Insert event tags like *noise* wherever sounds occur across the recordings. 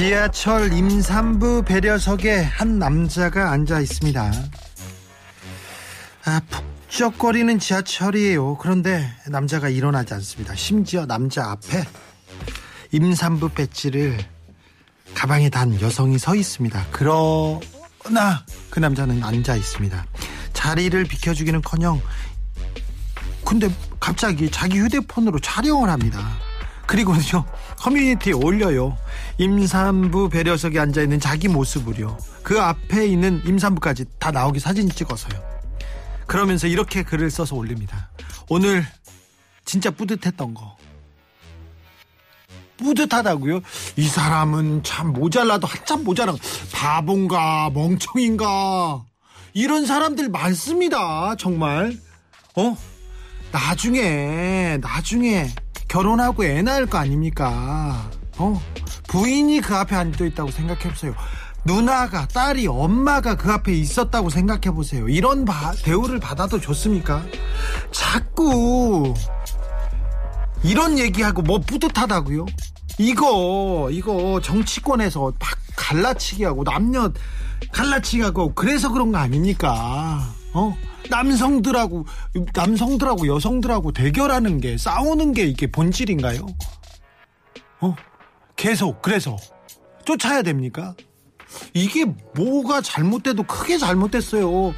지하철 임산부 배려석에 한 남자가 앉아 있습니다. 아, 북적거리는 지하철이에요. 그런데 남자가 일어나지 않습니다. 심지어 남자 앞에 임산부 배지를 가방에 단 여성이 서 있습니다. 그러나 그 남자는 앉아 있습니다. 자리를 비켜주기는 커녕 근데 갑자기 자기 휴대폰으로 촬영을 합니다. 그리고는요 커뮤니티에 올려요. 임산부 배려석에 앉아 있는 자기 모습을요. 그 앞에 있는 임산부까지 다 나오게 사진 찍어서요. 그러면서 이렇게 글을 써서 올립니다. 오늘 진짜 뿌듯했던 거. 뿌듯하다고요? 이 사람은 참 모자라도 한참 모자라 바본가 멍청인가 이런 사람들 많습니다. 정말. 어? 나중에 나중에 결혼하고 애 낳을 거 아닙니까? 어? 부인이 그 앞에 앉아 있다고 생각해 보세요. 누나가 딸이 엄마가 그 앞에 있었다고 생각해 보세요. 이런 바, 대우를 받아도 좋습니까? 자꾸 이런 얘기하고 뭐 뿌듯하다고요? 이거 이거 정치권에서 막 갈라치기 하고 남녀 갈라치기 하고 그래서 그런 거 아닙니까? 어? 남성들하고 남성들하고 여성들하고 대결하는 게 싸우는 게 이게 본질인가요? 어? 계속 그래서 쫓아야 됩니까? 이게 뭐가 잘못돼도 크게 잘못됐어요.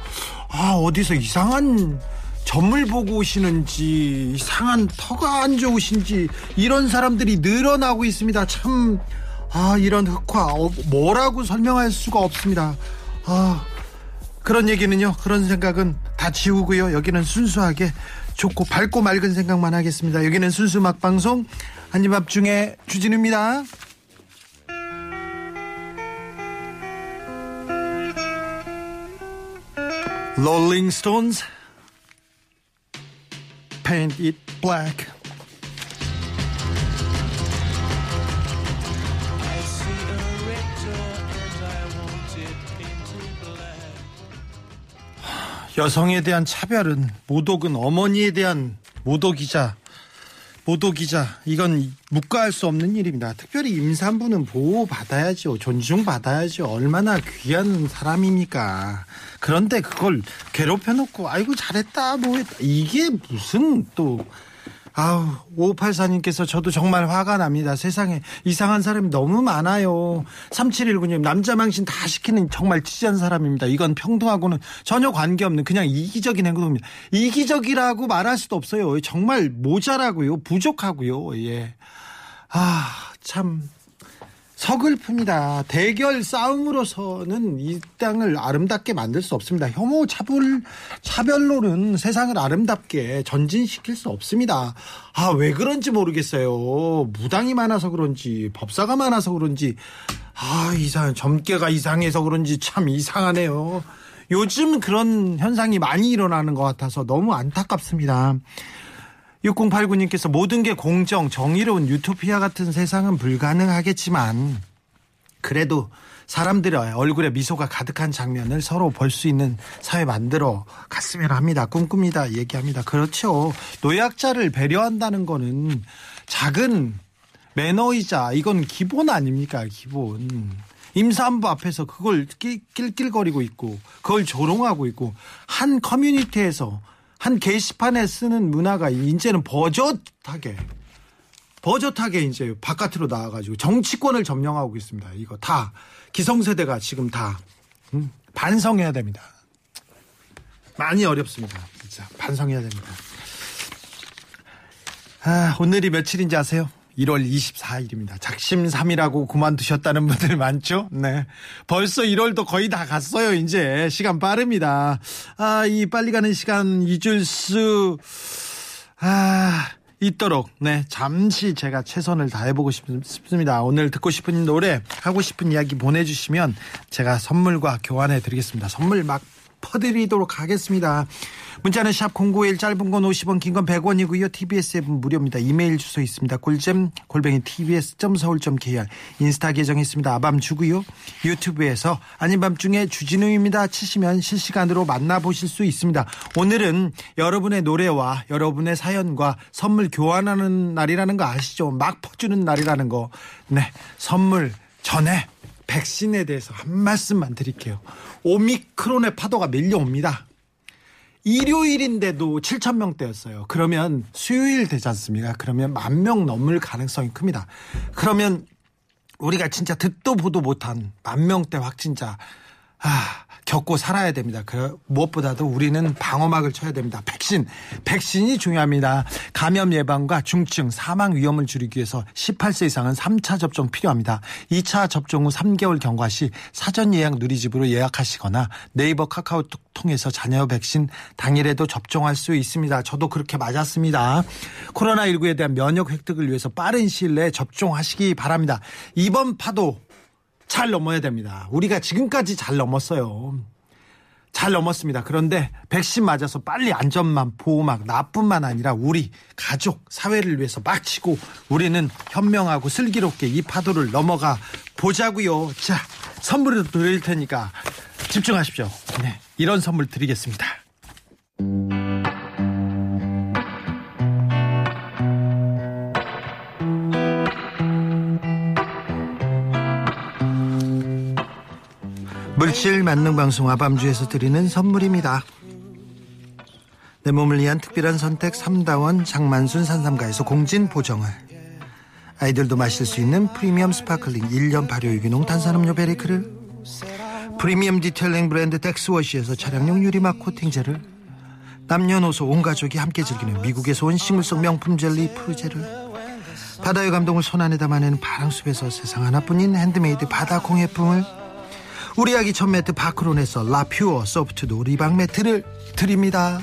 아 어디서 이상한 점을 보고 오시는지 이상한 터가 안 좋으신지 이런 사람들이 늘어나고 있습니다. 참 아 이런 흑화 어, 뭐라고 설명할 수가 없습니다. 아 그런 얘기는요, 그런 생각은 다 지우고요. 여기는 순수하게 좋고 밝고 맑은 생각만 하겠습니다. 여기는 순수 막방송 한입밥 중에 주진우입니다. Stones Paint It Black 여성에 대한 차별은 모독은 어머니에 대한 모독이자 모독이자 이건 묵과할 수 없는 일입니다. 특별히 임산부는 보호받아야죠. 존중받아야죠. 얼마나 귀한 사람입니까. 그런데 그걸 괴롭혀 놓고 아이고 잘했다 뭐 했다. 이게 무슨 또 아우, 5584님께서 저도 정말 화가 납니다. 세상에 이상한 사람이 너무 많아요. 3719님, 남자 망신 다 시키는 정말 치지한 사람입니다. 이건 평등하고는 전혀 관계없는 그냥 이기적인 행동입니다. 이기적이라고 말할 수도 없어요. 정말 모자라고요. 부족하고요. 예. 아, 참. 서글픕니다. 대결 싸움으로서는 이 땅을 아름답게 만들 수 없습니다. 혐오 차별 차별로는 세상을 아름답게 전진시킬 수 없습니다. 아, 왜 그런지 모르겠어요. 무당이 많아서 그런지 법사가 많아서 그런지 아, 이상 점괘가 이상해서 그런지 참 이상하네요. 요즘 그런 현상이 많이 일어나는 것 같아서 너무 안타깝습니다. 6089님께서 모든 게 공정, 정의로운 유토피아 같은 세상은 불가능하겠지만 그래도 사람들의 얼굴에 미소가 가득한 장면을 서로 볼 수 있는 사회 만들어 갔으면 합니다. 꿈꿉니다. 얘기합니다. 그렇죠. 노약자를 배려한다는 거는 작은 매너이자 이건 기본 아닙니까? 기본. 임산부 앞에서 그걸 낄낄거리고 있고 그걸 조롱하고 있고 한 커뮤니티에서 한 게시판에 쓰는 문화가 이제는 버젓하게 버젓하게 이제 바깥으로 나와가지고 정치권을 점령하고 있습니다. 이거 다 기성세대가 지금 다 음, 반성해야 됩니다. 많이 어렵습니다. 진짜 반성해야 됩니다. 아, 오늘이 며칠인지 아세요? 1월 24일입니다. 작심삼일하고 그만두셨다는 분들 많죠? 네. 벌써 1월도 거의 다 갔어요, 이제. 시간 빠릅니다. 아, 이 빨리 가는 시간 잊을 수, 아, 있도록 네 잠시 제가 최선을 다해보고 싶, 습니다 오늘 듣고 싶은 노래 하고 싶은 이야기 보내주시면 제가 선물과 교환해 드리겠습니다. 선물 막 퍼드리도록 하겠습니다. 문자는 샵 0951 짧은 건 50원 긴 건 100원이고요. TBS 앱은 무료입니다. 이메일 주소 있습니다. 꿀잼 골뱅이 tbs.서울.kr 인스타 계정 있습니다. 아밤 주고요. 유튜브에서 아닌 밤중에 주진우입니다. 치시면 실시간으로 만나보실 수 있습니다. 오늘은 여러분의 노래와 여러분의 사연과 선물 교환하는 날이라는 거 아시죠? 막 퍼주는 날이라는 거. 네. 선물 전에 백신에 대해서 한 말씀만 드릴게요. 오미크론의 파도가 밀려옵니다. 일요일인데도 7천 명대였어요. 그러면 수요일 되지 않습니까? 그러면 만 명 넘을 가능성이 큽니다. 그러면 우리가 진짜 듣도 보도 못한 만 명대 확진자 아, 겪고 살아야 됩니다. 그 무엇보다도 우리는 방어막을 쳐야 됩니다. 백신, 백신이 중요합니다. 감염 예방과 중증 사망 위험을 줄이기 위해서 18세 이상은 3차 접종 필요합니다. 2차 접종 후 3개월 경과 시 사전 예약 누리집으로 예약하시거나 네이버 카카오톡 통해서 자녀 백신 당일에도 접종할 수 있습니다. 저도 그렇게 맞았습니다. 코로나19에 대한 면역 획득을 위해서 빠른 시일 내에 접종하시기 바랍니다. 이번 파도 잘 넘어야 됩니다. 우리가 지금까지 잘 넘었어요. 잘 넘었습니다. 그런데 백신 맞아서 빨리 안전만 보호막 나뿐만 아니라 우리 가족 사회를 위해서 빡치고 우리는 현명하고 슬기롭게 이 파도를 넘어가 보자고요. 자 선물을 드릴 테니까 집중하십시오. 네, 이런 선물 드리겠습니다. 물질 만능 방송 아밤주에서 드리는 선물입니다. 내 몸을 위한 특별한 선택 3다원 장만순 산삼가에서 공진 보정을. 아이들도 마실 수 있는 프리미엄 sparkling 1년 발효 유기농 탄산음료 베리크를. 프리미엄 detailing 브랜드 덱스워시에서 차량용 유리막 코팅제를. 남녀노소 온 가족이 함께 즐기는 미국에서 온 식물성 명품 젤리 프루제를. 바다의 감동을 손안에 담아내는 바랑숲에서 세상 하나뿐인 핸드메이드 바다 공예품을 우리 아기 첫 매트 바크론에서 라퓨어 소프트 놀이방 매트를 드립니다.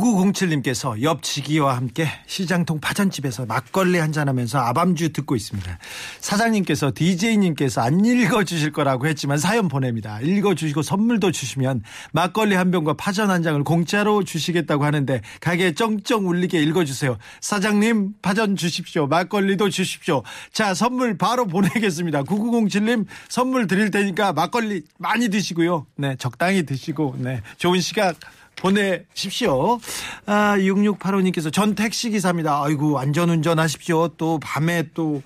9907님께서 옆지기와 함께 시장통 파전집에서 막걸리 한잔하면서 아밤주 듣고 있습니다. 사장님께서 DJ님께서 안 읽어주실 거라고 했지만 사연 보냅니다. 읽어주시고 선물도 주시면 막걸리 한 병과 파전 한 장을 공짜로 주시겠다고 하는데 가게에 쩡쩡 울리게 읽어주세요. 사장님 파전 주십시오. 막걸리도 주십시오. 자 선물 바로 보내겠습니다. 9907님 선물 드릴 테니까 막걸리 많이 드시고요. 네 적당히 드시고 네 좋은 시각 보내십시오. 아, 6685님께서 전 택시기사입니다. 아이고, 안전운전 하십시오. 또 밤에 또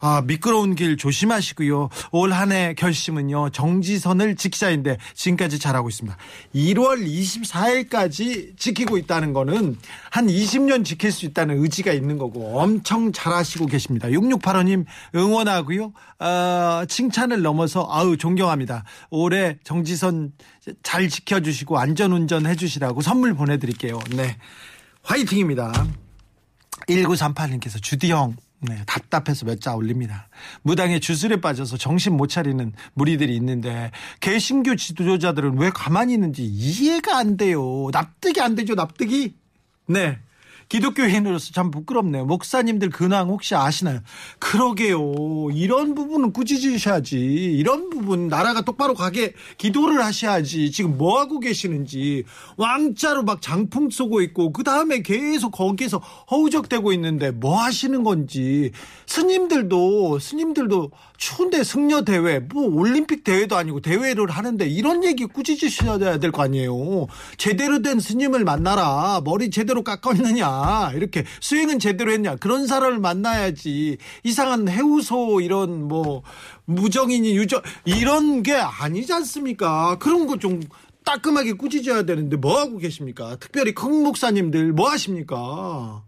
아, 미끄러운 길 조심하시고요. 올 한 해 결심은요. 정지선을 지키자인데 지금까지 잘하고 있습니다. 1월 24일까지 지키고 있다는 거는 한 20년 지킬 수 있다는 의지가 있는 거고 엄청 잘하시고 계십니다. 6685님 응원하고요. 아, 칭찬을 넘어서 아우 존경합니다. 올해 정지선 잘 지켜주시고 안전운전 해주시라고 선물 보내드릴게요. 네. 화이팅입니다. 1938님께서 주디 형 네, 답답해서 몇 자 올립니다. 무당의 주술에 빠져서 정신 못 차리는 무리들이 있는데 개신교 지도자들은 왜 가만히 있는지 이해가 안 돼요. 납득이 안 되죠, 납득이. 네. 기독교인으로서 참 부끄럽네요. 목사님들 근황 혹시 아시나요? 그러게요. 이런 부분은 꾸짖으셔야지. 이런 부분 나라가 똑바로 가게 기도를 하셔야지. 지금 뭐 하고 계시는지 왕자로 막 장풍 쏘고 있고 그 다음에 계속 거기에서 허우적대고 있는데 뭐 하시는 건지 스님들도 스님들도 추운데 승려 대회 뭐 올림픽 대회도 아니고 대회를 하는데 이런 얘기 꾸짖으셔야 될 거 아니에요. 제대로 된 스님을 만나라. 머리 제대로 깎았느냐. 이렇게 수행은 제대로 했냐 그런 사람을 만나야지 이상한 해우소 이런 뭐 무정인이 유정 이런 게 아니지 않습니까 그런 거 좀 따끔하게 꾸짖어야 되는데 뭐 하고 계십니까 특별히 큰 목사님들 뭐 하십니까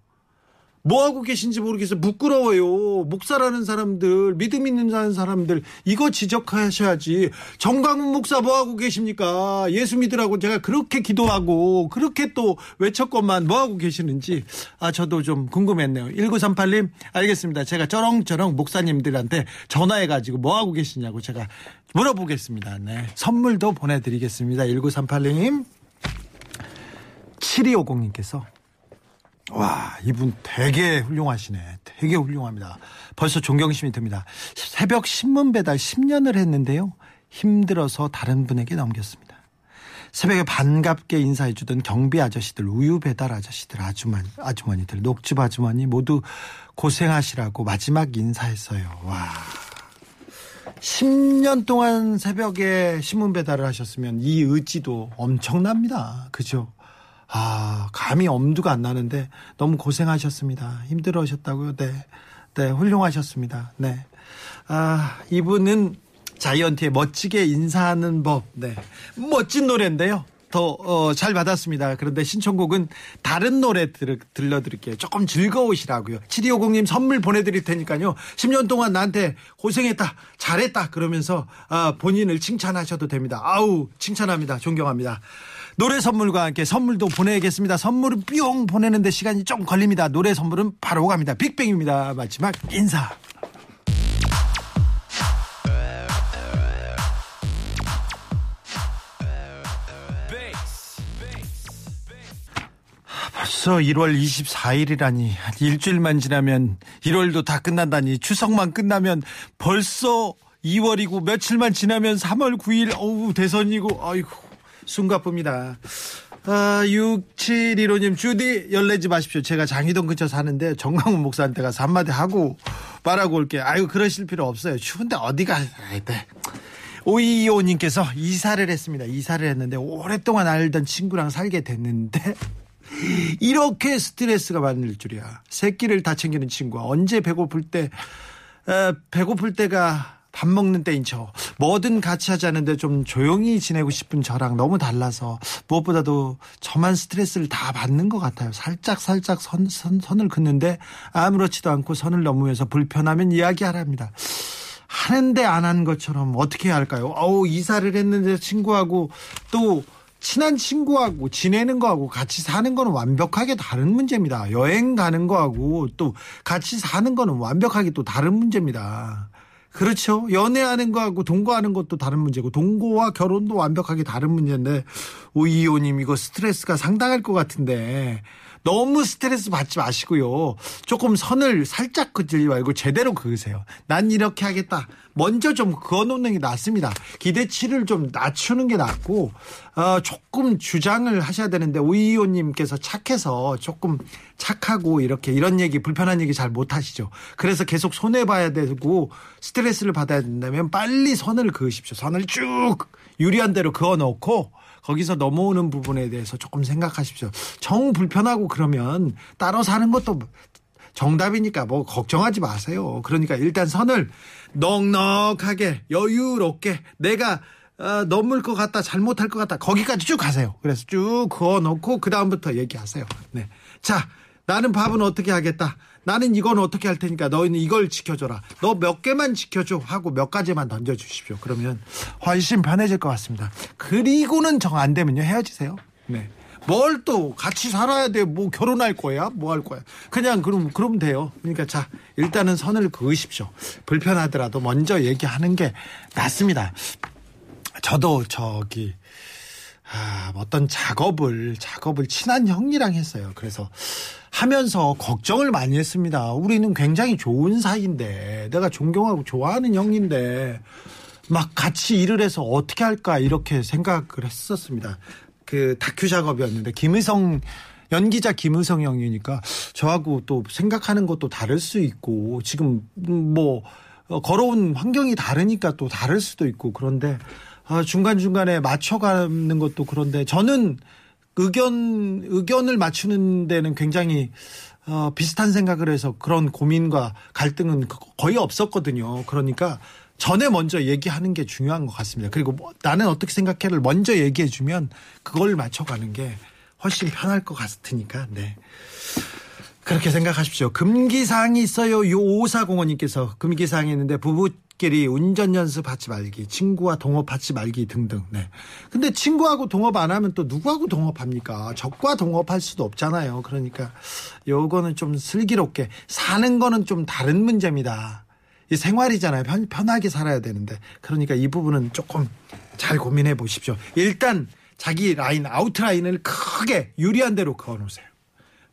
뭐 하고 계신지 모르겠어요. 부끄러워요. 목사라는 사람들, 믿음 있는 사람들 이거 지적하셔야지. 정광훈 목사 뭐 하고 계십니까? 예수 믿으라고 제가 그렇게 기도하고 그렇게 또 외쳤건만 뭐 하고 계시는지 아 저도 좀 궁금했네요. 1938님 알겠습니다. 제가 쩌렁쩌렁 목사님들한테 전화해 가지고 뭐 하고 계시냐고 제가 물어보겠습니다. 네. 선물도 보내 드리겠습니다. 1938님 7250님께서 와, 이분 되게 훌륭하시네. 되게 훌륭합니다. 벌써 존경심이 듭니다. 새벽 신문 배달 10년을 했는데요. 힘들어서 다른 분에게 넘겼습니다. 새벽에 반갑게 인사해주던 경비 아저씨들, 우유 배달 아저씨들, 아주머니, 아주머니들, 녹즙 아주머니 모두 고생하시라고 마지막 인사했어요. 와. 10년 동안 새벽에 신문 배달을 하셨으면 이 의지도 엄청납니다. 그죠? 아, 감히 엄두가 안 나는데 너무 고생하셨습니다. 힘들어하셨다고요? 네. 네, 훌륭하셨습니다. 네. 아, 이분은 자이언티의 멋지게 인사하는 법. 네. 멋진 노래인데요. 더, 어, 잘 받았습니다. 그런데 신청곡은 다른 노래 들, 들려드릴게요. 조금 즐거우시라고요. 7250님 선물 보내드릴 테니까요. 10년 동안 나한테 고생했다, 잘했다, 그러면서, 아, 본인을 칭찬하셔도 됩니다. 아우, 칭찬합니다. 존경합니다. 노래 선물과 함께 선물도 보내겠습니다. 선물은 뿅 보내는데 시간이 좀 걸립니다. 노래 선물은 바로 갑니다. 빅뱅입니다. 마지막 인사. 벌써 1월 24일이라니 일주일만 지나면 1월도 다 끝난다니 추석만 끝나면 벌써 2월이고 며칠만 지나면 3월 9일 어우 대선이고 아이고 숨가쁩니다. 아, 6715님, 주디, 열내지 마십시오. 제가 장희동 근처 사는데 정강훈 목사한테 가서 한마디 하고 말하고 올게요. 아이고, 그러실 필요 없어요. 추운데 어디가, 네. 5225님께서 이사를 했습니다. 이사를 했는데 오랫동안 알던 친구랑 살게 됐는데 *laughs* 이렇게 스트레스가 많을 줄이야. 새끼를 다 챙기는 친구가 언제 배고플 때, 에, 배고플 때가 밥 먹는 때인 저 뭐든 같이 하자는데 좀 조용히 지내고 싶은 저랑 너무 달라서 무엇보다도 저만 스트레스를 다 받는 것 같아요. 살짝 살짝 선, 선, 선을 긋는데 아무렇지도 않고 선을 넘으면서 불편하면 이야기하랍니다. 하는데 안 한 것처럼 어떻게 해야 할까요? 어우 이사를 했는데 친구하고 또 친한 친구하고 지내는 거하고 같이 사는 거는 완벽하게 다른 문제입니다. 여행 가는 거하고 또 같이 사는 거는 완벽하게 또 다른 문제입니다. 그렇죠. 연애하는 거하고 동거하는 것도 다른 문제고 동거와 결혼도 완벽하게 다른 문제인데 오이오님 이거 스트레스가 상당할 것 같은데 너무 스트레스 받지 마시고요. 조금 선을 살짝 긋지 말고 제대로 그으세요. 난 이렇게 하겠다. 먼저 좀 그어놓는 게 낫습니다. 기대치를 좀 낮추는 게 낫고 어, 조금 주장을 하셔야 되는데 오이오님께서 착해서 조금 착하고 이렇게 이런 얘기 불편한 얘기 잘 못하시죠. 그래서 계속 손해 봐야 되고 스트레스를 받아야 된다면 빨리 선을 그으십시오. 선을 쭉 유리한 대로 그어놓고 거기서 넘어오는 부분에 대해서 조금 생각하십시오. 정 불편하고 그러면 따로 사는 것도 정답이니까 뭐 걱정하지 마세요. 그러니까 일단 선을 넉넉하게 여유롭게 내가 어, 넘을 것 같다 잘못할 것 같다 거기까지 쭉 가세요. 그래서 쭉 그어놓고 그 다음부터 얘기하세요. 네. 자 나는 밥은 어떻게 하겠다. 나는 이건 어떻게 할 테니까 너희는 이걸 지켜줘라. 너 몇 개만 지켜줘 하고 몇 가지만 던져주십시오. 그러면 훨씬 편해질 것 같습니다. 그리고는 정 안 되면요 헤어지세요. 네. 뭘 또 같이 살아야 돼. 뭐 결혼할 거야? 뭐 할 거야? 그냥 그럼 그러면 돼요. 그러니까 자 일단은 선을 그으십시오. 불편하더라도 먼저 얘기하는 게 낫습니다. 저도 저기 아, 어떤 작업을 작업을 친한 형이랑 했어요. 그래서 하면서 걱정을 많이 했습니다. 우리는 굉장히 좋은 사이인데 내가 존경하고 좋아하는 형인데 막 같이 일을 해서 어떻게 할까 이렇게 생각을 했었습니다. 그 다큐 작업이었는데 김의성 연기자 김의성 형이니까 저하고 또 생각하는 것도 다를 수 있고 지금 뭐 걸어온 환경이 다르니까 또 다를 수도 있고 그런데 아, 중간중간에 맞춰가는 것도 그런데 저는 의견, 의견을 맞추는 데는 굉장히 어, 비슷한 생각을 해서 그런 고민과 갈등은 거의 없었거든요. 그러니까 전에 먼저 얘기하는 게 중요한 것 같습니다. 그리고 뭐 나는 어떻게 생각해를 먼저 얘기해 주면 그걸 맞춰가는 게 훨씬 편할 것 같으니까, 네. 그렇게 생각하십시오. 금기사항이 있어요. 요 오사공원님께서 금기사항이 있는데 부부끼리 운전 연습하지 말기, 친구와 동업하지 말기 등등. 네. 근데 친구하고 동업 안 하면 또 누구하고 동업합니까? 적과 동업할 수도 없잖아요. 그러니까 요거는 좀 슬기롭게 사는 거는 좀 다른 문제입니다. 이 생활이잖아요. 편, 편하게 살아야 되는데. 그러니까 이 부분은 조금 잘 고민해 보십시오. 일단 자기 라인, 아웃라인을 크게 유리한 대로 그어 놓으세요.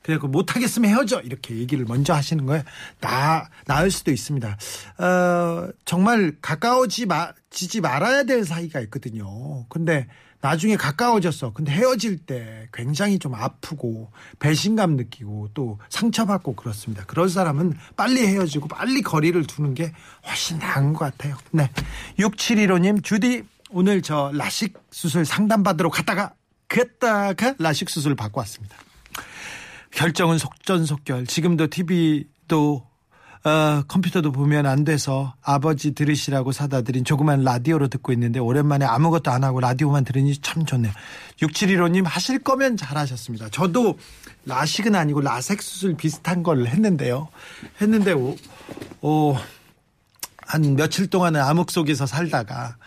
그래고 못하겠으면 헤어져 이렇게 얘기를 먼저 하시는 거에 나 나을 수도 있습니다. 어, 정말 가까워지 마, 지지 말아야 될 사이가 있거든요. 근데 나중에 가까워졌어. 근데 헤어질 때 굉장히 좀 아프고 배신감 느끼고 또 상처받고 그렇습니다. 그런 사람은 빨리 헤어지고 빨리 거리를 두는 게 훨씬 나은 것 같아요. 네. 6715님, 주디, 오늘 저 라식 수술 상담받으러 갔다가, 갔다가 라식 수술 받고 왔습니다. 결정은 속전속결. 지금도 TV도 어, 컴퓨터도 보면 안 돼서 아버지 들으시라고 사다 드린 조그만 라디오로 듣고 있는데 오랜만에 아무것도 안 하고 라디오만 들으니 참 좋네요. 6715님 하실 거면 잘하셨습니다. 저도 라식은 아니고 라섹 수술 비슷한 걸 했는데요. 했는데 오, 오, 한 며칠 동안은 암흑 속에서 살다가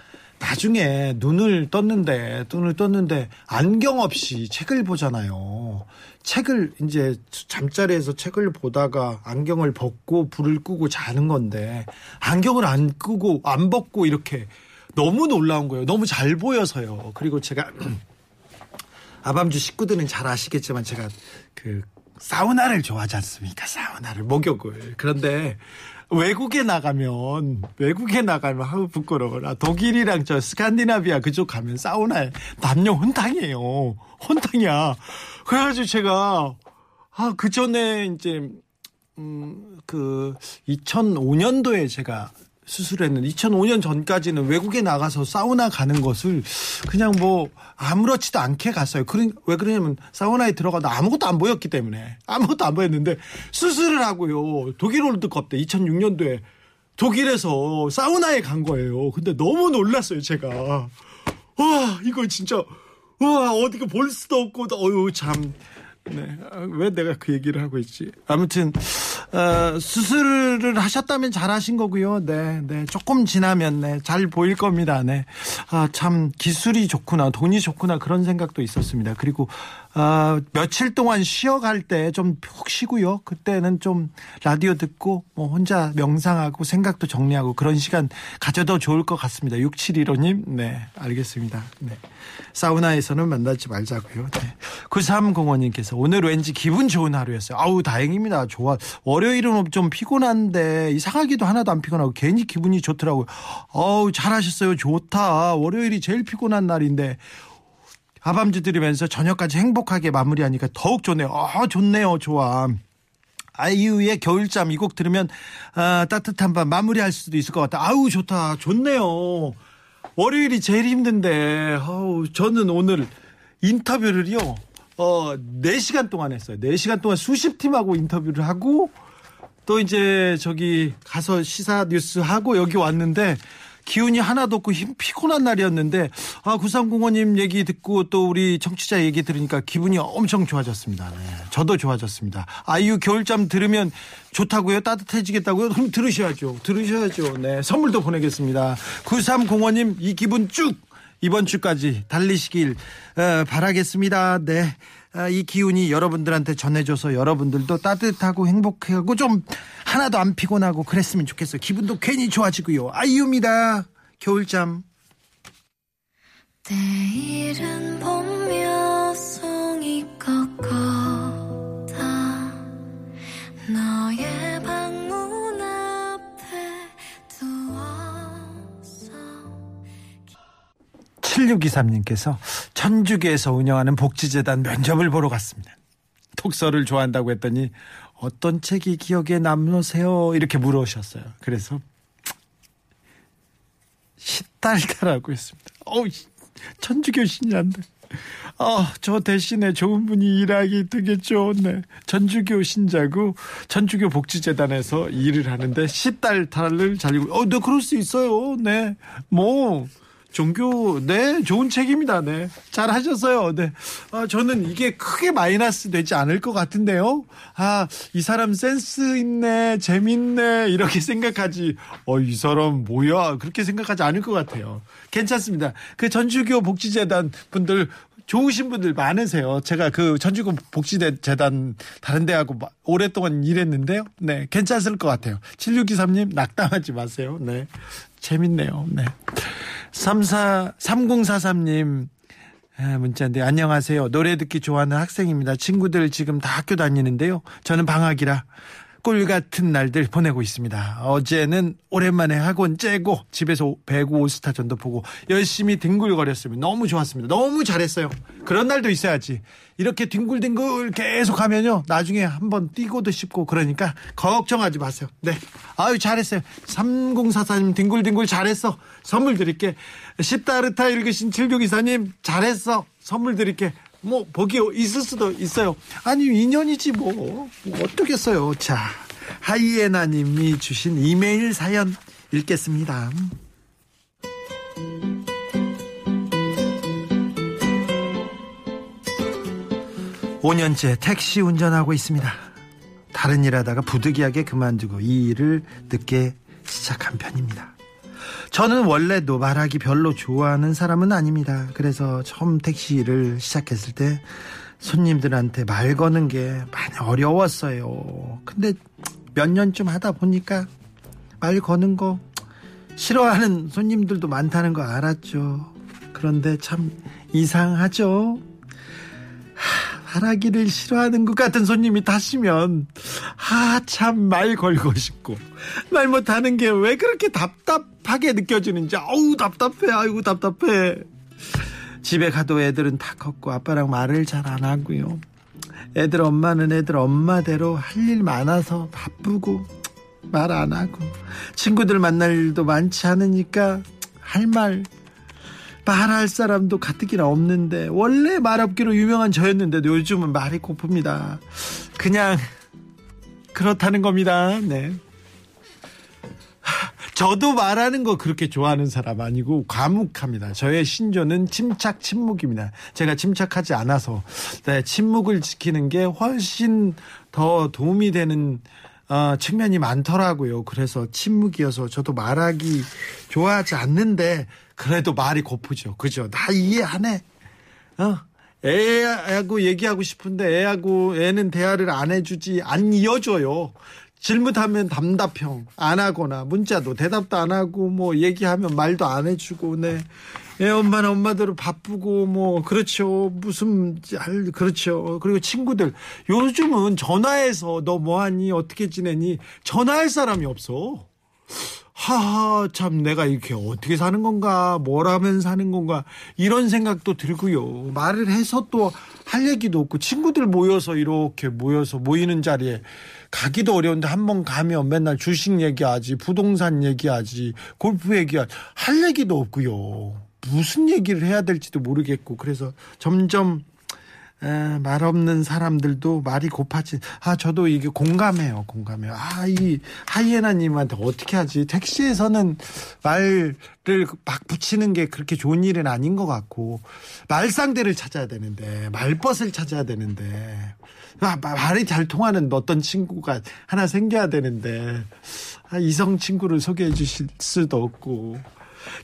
나중에 눈을 떴는데 눈을 떴는데 안경 없이 책을 보잖아요. 책을 이제 잠자리에서 책을 보다가 안경을 벗고 불을 끄고 자는 건데 안경을 안 끄고 안 벗고 이렇게 너무 놀라운 거예요. 너무 잘 보여서요. 그리고 제가 *clears throat* 아밤주 식구들은 잘 아시겠지만 제가 그 사우나를 좋아하지 않습니까? 사우나를 목욕을 그런데 외국에 나가면 외국에 나가면 아우 부끄러워라 독일이랑 저 스칸디나비아 그쪽 가면 사우나에 남녀 혼탕이에요 혼탕이야 그래가지고 제가 아 그 전에 이제 음 그 2005년도에 제가 수술했는데 2005년 전까지는 외국에 나가서 사우나 가는 것을 그냥 뭐 아무렇지도 않게 갔어요. 그런 왜 그러냐면 사우나에 들어가도 아무것도 안 보였기 때문에 아무것도 안 보였는데 수술을 하고요. 독일 월드컵 때 2006년도에 독일에서 사우나에 간 거예요. 근데 너무 놀랐어요, 제가. 와, 이거 진짜 와, 어디가 볼 수도 없고 어유 참 네. 왜 내가 그 얘기를 하고 있지? 아무튼, 어, 수술을 하셨다면 잘하신 거고요. 네, 네. 조금 지나면, 네. 잘 보일 겁니다. 네. 아, 참, 기술이 좋구나, 돈이 좋구나, 그런 생각도 있었습니다. 그리고, 어, 며칠 동안 쉬어갈 때 좀 푹 쉬고요. 그때는 좀 라디오 듣고, 뭐, 혼자 명상하고 생각도 정리하고 그런 시간 가져도 좋을 것 같습니다. 6715님, 네. 알겠습니다. 네. 사우나에서는 만나지 말자고요. 네. 9305님께서 오늘 왠지 기분 좋은 하루였어요. 아우 다행입니다. 좋아. 월요일은 좀 피곤한데 이상하기도 하나도 안 피곤하고 괜히 기분이 좋더라고요. 어우 잘하셨어요. 좋다. 월요일이 제일 피곤한 날인데 아밤주 들으면서 저녁까지 행복하게 마무리하니까 더욱 좋네요. 아 좋네요. 좋아. 아이유의 겨울잠 이 곡 들으면 아, 따뜻한 밤 마무리할 수도 있을 것 같아. 아우 좋다. 좋네요. 월요일이 제일 힘든데 아우 저는 오늘 인터뷰를요. 어, 4시간 동안 했어요. 4시간 동안 수십 팀하고 인터뷰를 하고 또 이제 저기 가서 시사 뉴스 하고 여기 왔는데 기운이 하나도 없고 힘 피곤한 날이었는데 아 9305님 얘기 듣고 또 우리 청취자 얘기 들으니까 기분이 엄청 좋아졌습니다. 네, 저도 좋아졌습니다. 아이유 겨울잠 들으면 좋다고요? 따뜻해지겠다고요? 그럼 들으셔야죠. 들으셔야죠. 네 선물도 보내겠습니다. 9305님 이 기분 쭉 이번 주까지 달리시길 어, 바라겠습니다. 네. 아, 이 기운이 여러분들한테 전해줘서 여러분들도 따뜻하고 행복하고 좀 하나도 안 피곤하고 그랬으면 좋겠어요. 기분도 괜히 좋아지고요. 아이유입니다. 겨울잠. 내일은 봄며 7623님께서 천주교에서 운영하는 복지재단 면접을 보러 갔습니다. 독서를 좋아한다고 했더니 어떤 책이 기억에 남으세요? 이렇게 물어오셨어요. 그래서 시달달하고 했습니다. 어우, 천주교 신자인데. 아, 저 대신에 좋은 분이 일하기 되겠죠. 네. 전주교 신자고 전주교 복지재단에서 일을 하는데 시달달을 잘리고 어, 네, 그럴 수 있어요. 네. 뭐 종교 네 좋은 책입니다. 네 잘하셨어요. 네 아, 저는 이게 크게 마이너스 되지 않을 것 같은데요. 아 이 사람 센스 있네 재밌네 이렇게 생각하지. 어 이 사람 뭐야 그렇게 생각하지 않을 것 같아요. 괜찮습니다. 그 전주교 복지재단 분들 좋으신 분들 많으세요. 제가 그 전주교 복지재단 다른 데하고 마- 오랫동안 일했는데요. 네, 괜찮을 것 같아요. 7623님 낙담하지 마세요. 네. 재밌네요. 네. 34, 3043님 아, 문자인데 안녕하세요. 노래 듣기 좋아하는 학생입니다. 친구들 지금 다 학교 다니는데요. 저는 방학이라 꿀 같은 날들 보내고 있습니다. 어제는 오랜만에 학원 째고 집에서 배구 올스타 전도 보고 열심히 뒹굴거렸습니다. 너무 좋았습니다. 너무 잘했어요. 그런 날도 있어야지. 이렇게 뒹굴뒹굴 계속 하면요. 나중에 한번 뛰고도 싶고 그러니까 걱정하지 마세요. 네. 아유 잘했어요. 3044님 뒹굴뒹굴 잘했어. 선물 드릴게. 십다르타 읽으신 7624님 잘했어. 선물 드릴게. 뭐 복이 있을 수도 있어요. 아니 인연이지 뭐, 뭐 어떻겠어요. 자 하이에나님이 주신 이메일 사연 읽겠습니다. 5년째 택시 운전하고 있습니다. 다른 일 하다가 부득이하게 그만두고 이 일을 늦게 시작한 편입니다. 저는 원래도 말하기 별로 좋아하는 사람은 아닙니다. 그래서 처음 택시를 시작했을 때 손님들한테 말 거는 게 많이 어려웠어요. 근데 몇 년쯤 하다 보니까 말 거는 거 싫어하는 손님들도 많다는 거 알았죠. 그런데 참 이상하죠. 말하기를 싫어하는 것 같은 손님이 타시면 아 참 말 걸고 싶고. 말 못하는 게 왜 그렇게 답답하게 느껴지는지. 아우 답답해. 아이고 답답해. 집에 가도 애들은 다 컸고 아빠랑 말을 잘 안 하고요. 애들 엄마는 애들 엄마대로 할 일 많아서 바쁘고 말 안 하고. 친구들 만날 일도 많지 않으니까 할 말 말할 사람도 가뜩이나 없는데 원래 말 없기로 유명한 저였는데도 요즘은 말이 고픕니다. 그냥 그렇다는 겁니다. 네. 저도 말하는 거 그렇게 좋아하는 사람 아니고 과묵합니다. 저의 신조는 침착 침묵입니다. 제가 침착하지 않아서 네, 침묵을 지키는 게 훨씬 더 도움이 되는 어, 측면이 많더라고요. 그래서 침묵이어서 저도 말하기 좋아하지 않는데 그래도 말이 고프죠. 그죠? 나 이해하네. 어? 애하고 얘기하고 싶은데 애하고 애는 대화를 안 해주지 안 이어줘요. 질문하면 답답형 안 하거나 문자도 대답도 안 하고 뭐 얘기하면 말도 안 해주고 네. 애 엄마는 엄마대로 바쁘고 뭐 그렇죠. 무슨 할 그렇죠. 그리고 친구들. 요즘은 전화해서 너 뭐하니? 어떻게 지내니? 전화할 사람이 없어. 하하 참 내가 이렇게 어떻게 사는 건가? 뭘 하면 사는 건가? 이런 생각도 들고요. 말을 해서 또 할 얘기도 없고 친구들 모여서 이렇게 모여서 모이는 자리에 가기도 어려운데 한 번 가면 맨날 주식 얘기하지 부동산 얘기하지 골프 얘기하지 할 얘기도 없고요 무슨 얘기를 해야 될지도 모르겠고 그래서 점점 에, 말 없는 사람들도 말이 고파지. 아, 저도 이게 공감해요, 공감해요. 아, 이 하이에나님한테 어떻게 하지? 택시에서는 말을 막 붙이는 게 그렇게 좋은 일은 아닌 것 같고, 말상대를 찾아야 되는데, 말벗을 찾아야 되는데, 아, 마- 말이 잘 통하는 어떤 친구가 하나 생겨야 되는데, 아, 이성 친구를 소개해 주실 수도 없고,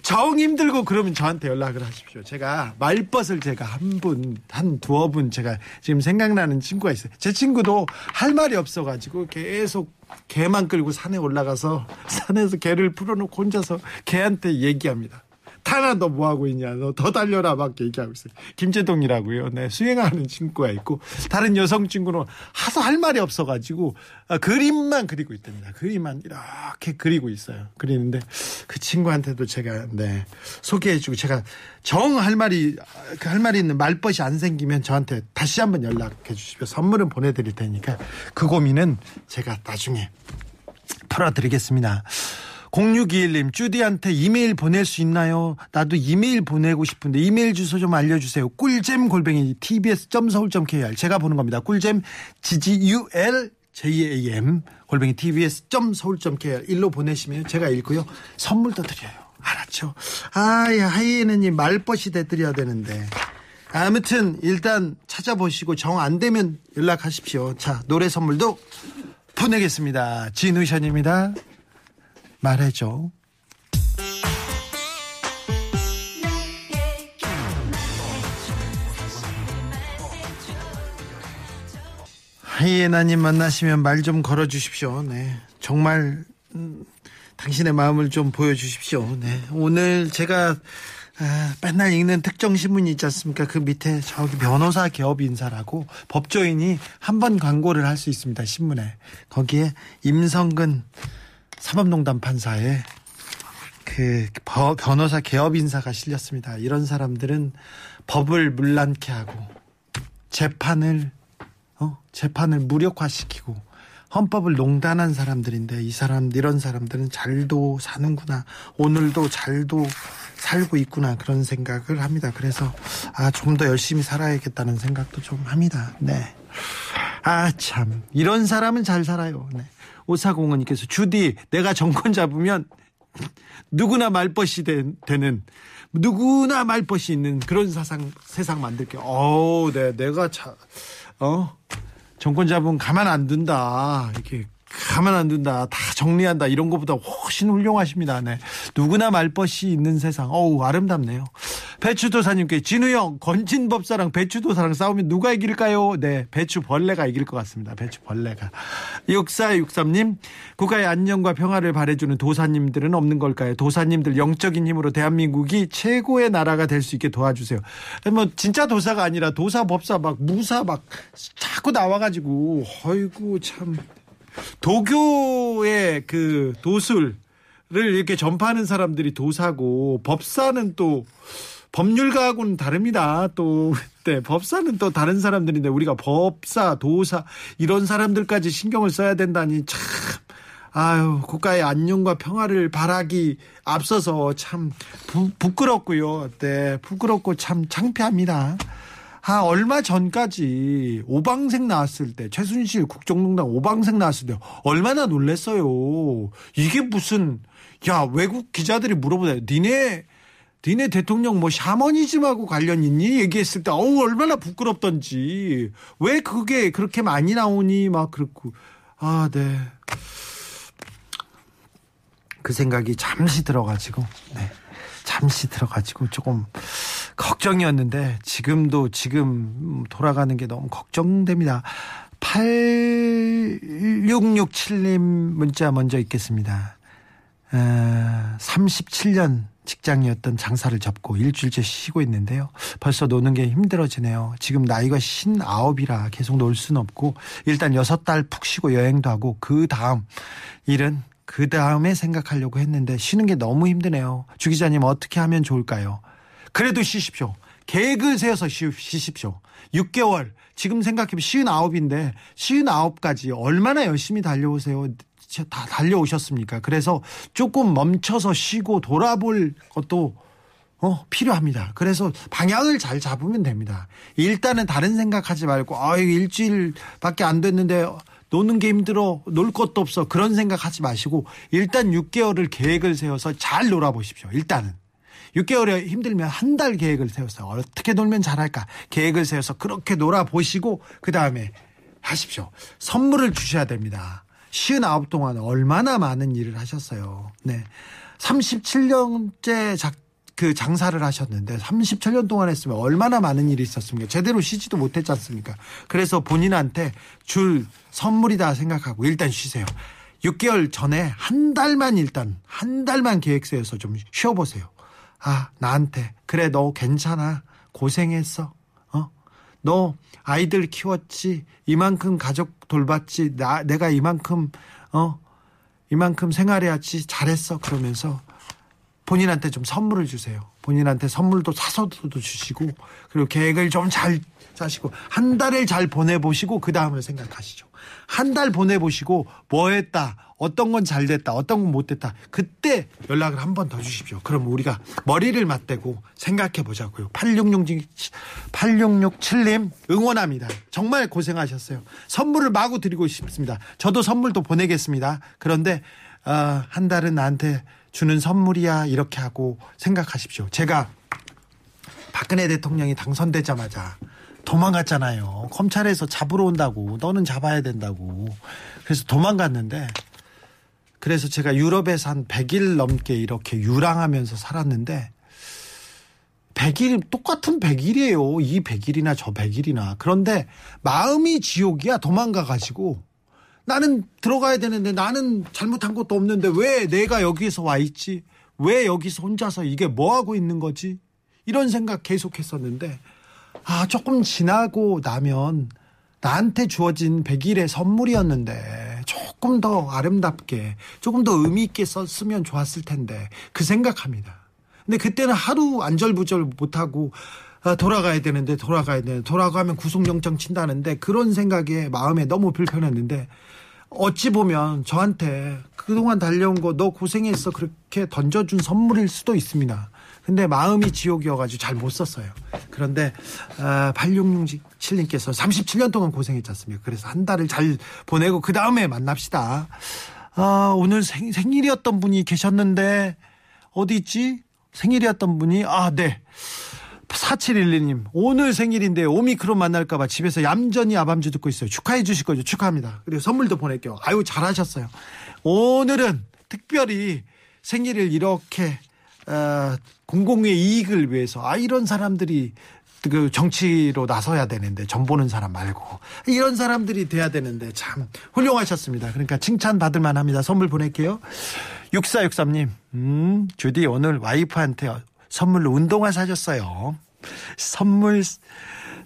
정 힘들고 그러면 저한테 연락을 하십시오. 제가 말벗을 제가 한 분, 한 두어 분 제가 지금 생각나는 친구가 있어요. 제 친구도 할 말이 없어가지고 계속 개만 끌고 산에 올라가서 *laughs* 산에서 개를 풀어놓고 혼자서 개한테 얘기합니다. 타나 너 뭐 하고 있냐? 너 더 달려라 막 얘기하고 있어요. 김재동이라고요. 네 수행하는 친구가 있고 다른 여성 친구는 하도 할 말이 없어가지고 아, 그림만 그리고 있답니다. 그림만 이렇게 그리고 있어요. 그리는데 그 친구한테도 제가 네 소개해주고 제가 정 할 말이 그할 말이 있는 말벗이 안 생기면 저한테 다시 한번 연락해 주시면 선물은 보내드릴 테니까 그 고민은 제가 나중에 털어드리겠습니다. 0621님, 쭈디한테 이메일 보낼 수 있나요? 나도 이메일 보내고 싶은데 이메일 주소 좀 알려주세요. 꿀잼 골뱅이 tbs.서울.kr 제가 보는 겁니다. 꿀잼 ggul jam 골뱅이 tbs.서울.kr 일로 보내시면 제가 읽고요. 선물도 드려요. 알았죠. 아, 야, 하이에너님 말벗이 돼드려야 되는데. 아무튼 일단 찾아보시고 정 안 되면 연락하십시오. 자, 노래 선물도 보내겠습니다. 진우션입니다. 말해줘. 하이에나님 만나시면 말 좀 걸어주십시오. 네. 정말, 음, 당신의 마음을 좀 보여주십시오. 네. 오늘 제가, 아, 맨날 읽는 특정 신문이 있지 않습니까? 그 밑에 저기 변호사 개업 인사라고 법조인이 한 번 광고를 할 수 있습니다. 신문에. 거기에 임성근 사법농단 판사의 그 버- 변호사 개업 인사가 실렸습니다. 이런 사람들은 법을 물란케 하고 재판을 어? 재판을 무력화시키고 헌법을 농단한 사람들인데 이 사람 이런 사람들은 잘도 사는구나 오늘도 잘도 살고 있구나 그런 생각을 합니다. 그래서 아 좀 더 열심히 살아야겠다는 생각도 좀 합니다. 네. 아 참 이런 사람은 잘 살아요. 네. 오사공원님께서 주디 내가 정권 잡으면 누구나 말벗이 되, 는 누구나 말벗이 있는 그런 사상 세상 만들게. 어, 네, 내가 자, 어 정권 잡으면 가만 안 둔다. 이렇게 가만 안 둔다. 다 정리한다. 이런 것보다 훨씬 훌륭하십니다. 네. 누구나 말벗이 있는 세상. 어우, 아름답네요. 배추도사님께 진우형, 건진법사랑 배추도사랑 싸우면 누가 이길까요? 네. 배추벌레가 이길 것 같습니다. 배추벌레가. 6463님, 국가의 안녕과 평화를 바래주는 도사님들은 없는 걸까요? 도사님들 영적인 힘으로 대한민국이 최고의 나라가 될 수 있게 도와주세요. 뭐, 진짜 도사가 아니라 도사, 법사, 막, 무사, 막, 자꾸 나와가지고, 어이구, 참. 도교의 그 도술을 이렇게 전파하는 사람들이 도사고 법사는 또 법률가하고는 다릅니다. 또 네, 법사는 또 다른 사람들인데 우리가 법사, 도사 이런 사람들까지 신경을 써야 된다니 참 아유 국가의 안녕과 평화를 바라기 앞서서 참 부, 부끄럽고요. 네, 부끄럽고 참 창피합니다. 아, 얼마 전까지 오방생 나왔을 때, 최순실 국정농단 오방생 나왔을 때, 얼마나 놀랬어요. 이게 무슨, 야, 외국 기자들이 물어보다, 니네, 니네 대통령 뭐 샤머니즘하고 관련 있니? 얘기했을 때, 어우, 얼마나 부끄럽던지. 왜 그게 그렇게 많이 나오니? 막 그렇고. 아, 네. 그 생각이 잠시 들어가지고, 네. 잠시 들어가지고 조금 걱정이었는데 지금도 지금 돌아가는 게 너무 걱정됩니다. 8667님 문자 먼저 읽겠습니다. 어, 37년 직장이었던 장사를 접고 일주일째 쉬고 있는데요. 벌써 노는 게 힘들어지네요. 지금 나이가 59이라 계속 놀 수는 없고 일단 6달 푹 쉬고 여행도 하고 그 다음 일은 그 다음에 생각하려고 했는데 쉬는 게 너무 힘드네요. 주 기자님 어떻게 하면 좋을까요? 그래도 쉬십시오. 계획을 세워서 쉬, 쉬십시오. 6개월. 지금 생각해보면 59인데 59까지 얼마나 열심히 달려오세요. 다 달려오셨습니까? 그래서 조금 멈춰서 쉬고 돌아볼 것도 어, 필요합니다. 그래서 방향을 잘 잡으면 됩니다. 일단은 다른 생각하지 말고, 아, 일주일밖에 안 됐는데, 노는 게 힘들어, 놀 것도 없어. 그런 생각하지 마시고, 일단 6개월을 계획을 세워서 잘 놀아보십시오. 일단은. 6개월에 힘들면 한 달 계획을 세워서 어떻게 놀면 잘할까 계획을 세워서 그렇게 놀아보시고 그 다음에 하십시오. 선물을 주셔야 됩니다. 59 동안 얼마나 많은 일을 하셨어요. 네. 37년째 작, 그 장사를 하셨는데 37년 동안 했으면 얼마나 많은 일이 있었습니까? 제대로 쉬지도 못했지 않습니까? 그래서 본인한테 줄 선물이다 생각하고 일단 쉬세요. 6개월 전에 한 달만 일단 한 달만 계획 세워서 좀 쉬어보세요. 아, 나한테. 그래, 너 괜찮아. 고생했어. 어? 너 아이들 키웠지. 이만큼 가족 돌봤지. 나, 내가 이만큼, 어? 이만큼 생활해야지. 잘했어. 그러면서 본인한테 좀 선물을 주세요. 본인한테 선물도 사서도 주시고, 그리고 계획을 좀 잘 짜시고, 한 달을 잘 보내보시고, 그 다음을 생각하시죠. 한 달 보내보시고, 뭐 했다. 어떤 건 잘 됐다. 어떤 건 못 됐다. 그때 연락을 한 번 더 주십시오. 그럼 우리가 머리를 맞대고 생각해 보자고요. 8667, 8667님 응원합니다. 정말 고생하셨어요. 선물을 마구 드리고 싶습니다. 저도 선물도 보내겠습니다. 그런데 아, 한 달은 나한테 주는 선물이야 이렇게 하고 생각하십시오. 제가 박근혜 대통령이 당선되자마자 도망갔잖아요. 검찰에서 잡으러 온다고 너는 잡아야 된다고. 그래서 도망갔는데 그래서 제가 유럽에서 한 100일 넘게 이렇게 유랑하면서 살았는데 100일 똑같은 100일이에요. 이 100일이나 저 100일이나. 그런데 마음이 지옥이야. 도망가 가지고 나는 들어가야 되는데 나는 잘못한 것도 없는데 왜 내가 여기서 와 있지? 왜 여기서 혼자서 이게 뭐 하고 있는 거지? 이런 생각 계속 했었는데 아, 조금 지나고 나면 나한테 주어진 100일의 선물이었는데 조금 더 아름답게 조금 더 의미 있게 썼으면 좋았을 텐데 그 생각합니다. 근데 그때는 하루 안절부절 못하고 아, 돌아가야 되는데 돌아가야 되는데 돌아가면 구속영장 친다는데 그런 생각에 마음에 너무 불편했는데 어찌 보면 저한테 그동안 달려온 거 너 고생했어 그렇게 던져준 선물일 수도 있습니다. 근데 마음이 지옥이어가지고 잘 못 썼어요. 그런데 아, 8667님께서 37년 동안 고생했지 않습니까? 그래서 한 달을 잘 보내고 그 다음에 만납시다. 아, 오늘 생, 생일이었던 분이 계셨는데 어디 있지? 생일이었던 분이 아, 네. 4712님, 오늘 생일인데 오미크론 만날까봐 집에서 얌전히 아밤주 듣고 있어요. 축하해 주실 거죠? 축하합니다. 그리고 선물도 보낼게요. 아유, 잘하셨어요. 오늘은 특별히 생일을 이렇게, 어, 공공의 이익을 위해서, 아, 이런 사람들이 그 정치로 나서야 되는데, 전 보는 사람 말고. 이런 사람들이 돼야 되는데, 참, 훌륭하셨습니다. 그러니까 칭찬 받을 만합니다. 선물 보낼게요. 6463님, 음, 주디 오늘 와이프한테 선물로 운동화 사줬어요. 선물,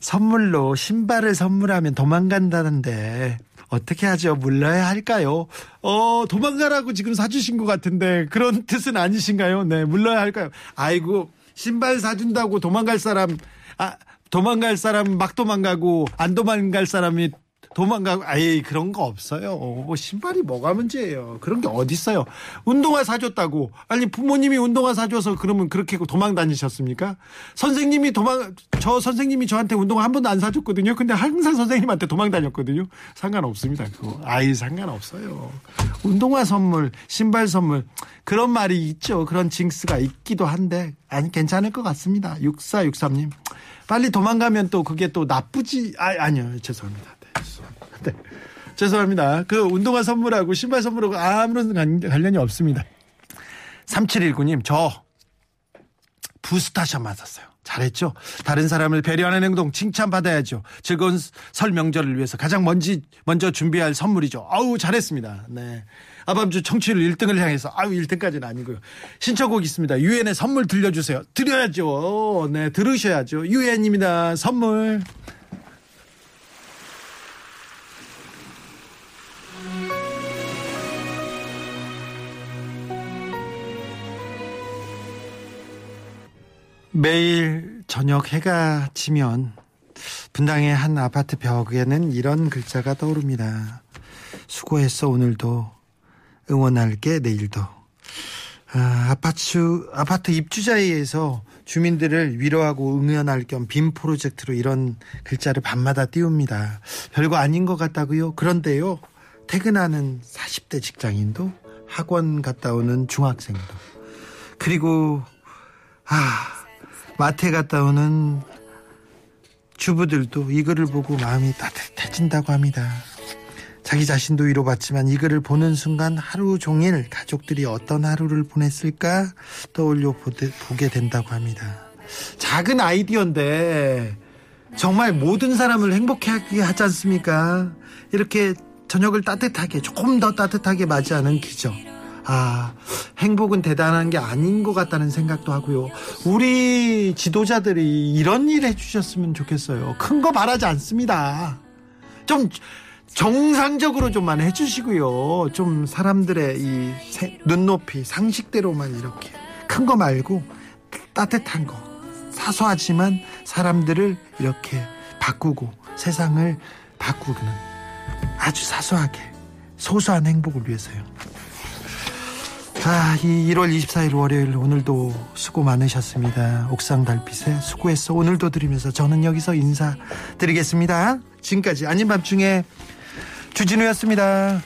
선물로 신발을 선물하면 도망간다는데, 어떻게 하죠? 물러야 할까요? 어, 도망가라고 지금 사주신 것 같은데, 그런 *laughs* 뜻은 아니신가요? 네, 물러야 할까요? 아이고, 신발 사준다고 도망갈 사람, 아, 도망갈 사람 막 도망가고, 안 도망갈 사람이 도망가고 아예 그런 거 없어요. 뭐 신발이 뭐가 문제예요. 그런 게 어디 있어요. 운동화 사줬다고 아니 부모님이 운동화 사줘서 그러면 그렇게 도망 다니셨습니까? 선생님이 도망 저 선생님이 저한테 운동화 한 번도 안 사줬거든요. 근데 항상 선생님한테 도망 다녔거든요. 상관없습니다. 그거 아예 상관없어요. 운동화 선물, 신발 선물 그런 말이 있죠. 그런 징스가 있기도 한데 아니 괜찮을 것 같습니다. 6463님 빨리 도망가면 또 그게 또 나쁘지 아 아니요 죄송합니다. *laughs* 네. 죄송합니다. 그 운동화 선물하고 신발 선물하고 아무런 관련이 없습니다. 3719님, 저 부스타샷 맞았어요. 잘했죠? 다른 사람을 배려하는 행동 칭찬받아야죠. 즐거운 설 명절을 위해서 가장 먼저, 먼저 준비할 선물이죠. 아우, 잘했습니다. 네. 아밤주 청취율 1등을 향해서 아우 1등까지는 아니고요. 신청곡 있습니다. 유엔의 선물 들려주세요. 드려야죠. 네, 들으셔야죠. 유엔입니다. 선물. 매일 저녁 해가 지면 분당의 한 아파트 벽에는 이런 글자가 떠오릅니다. 수고했어 오늘도 응원할게 내일도. 아, 아파트 아파트 입주자회에서 주민들을 위로하고 응원할 겸 빔 프로젝트로 이런 글자를 밤마다 띄웁니다. 별거 아닌 것 같다고요. 그런데요. 퇴근하는 40대 직장인도 학원 갔다 오는 중학생도 그리고 아 마트에 갔다 오는 주부들도 이 글을 보고 마음이 따뜻해진다고 합니다. 자기 자신도 위로받지만 이 글을 보는 순간 하루 종일 가족들이 어떤 하루를 보냈을까 떠올려 보게 된다고 합니다. 작은 아이디어인데 정말 모든 사람을 행복해 하게 하지 않습니까? 이렇게 저녁을 따뜻하게 조금 더 따뜻하게 맞이하는 기적. 아, 행복은 대단한 게 아닌 것 같다는 생각도 하고요. 우리 지도자들이 이런 일 해주셨으면 좋겠어요. 큰거 말하지 않습니다. 좀 정상적으로 좀만 해주시고요. 좀 사람들의 이 눈높이, 상식대로만 이렇게 큰 거 말고 따뜻한 거. 사소하지만 사람들을 이렇게 바꾸고 세상을 바꾸는 아주 사소하게 소소한 행복을 위해서요. 아, 이 1월 24일 월요일 오늘도 수고 많으셨습니다. 옥상 달빛에 수고했어. 오늘도 드리면서 저는 여기서 인사드리겠습니다. 지금까지 아닌 밤중에 주진우였습니다.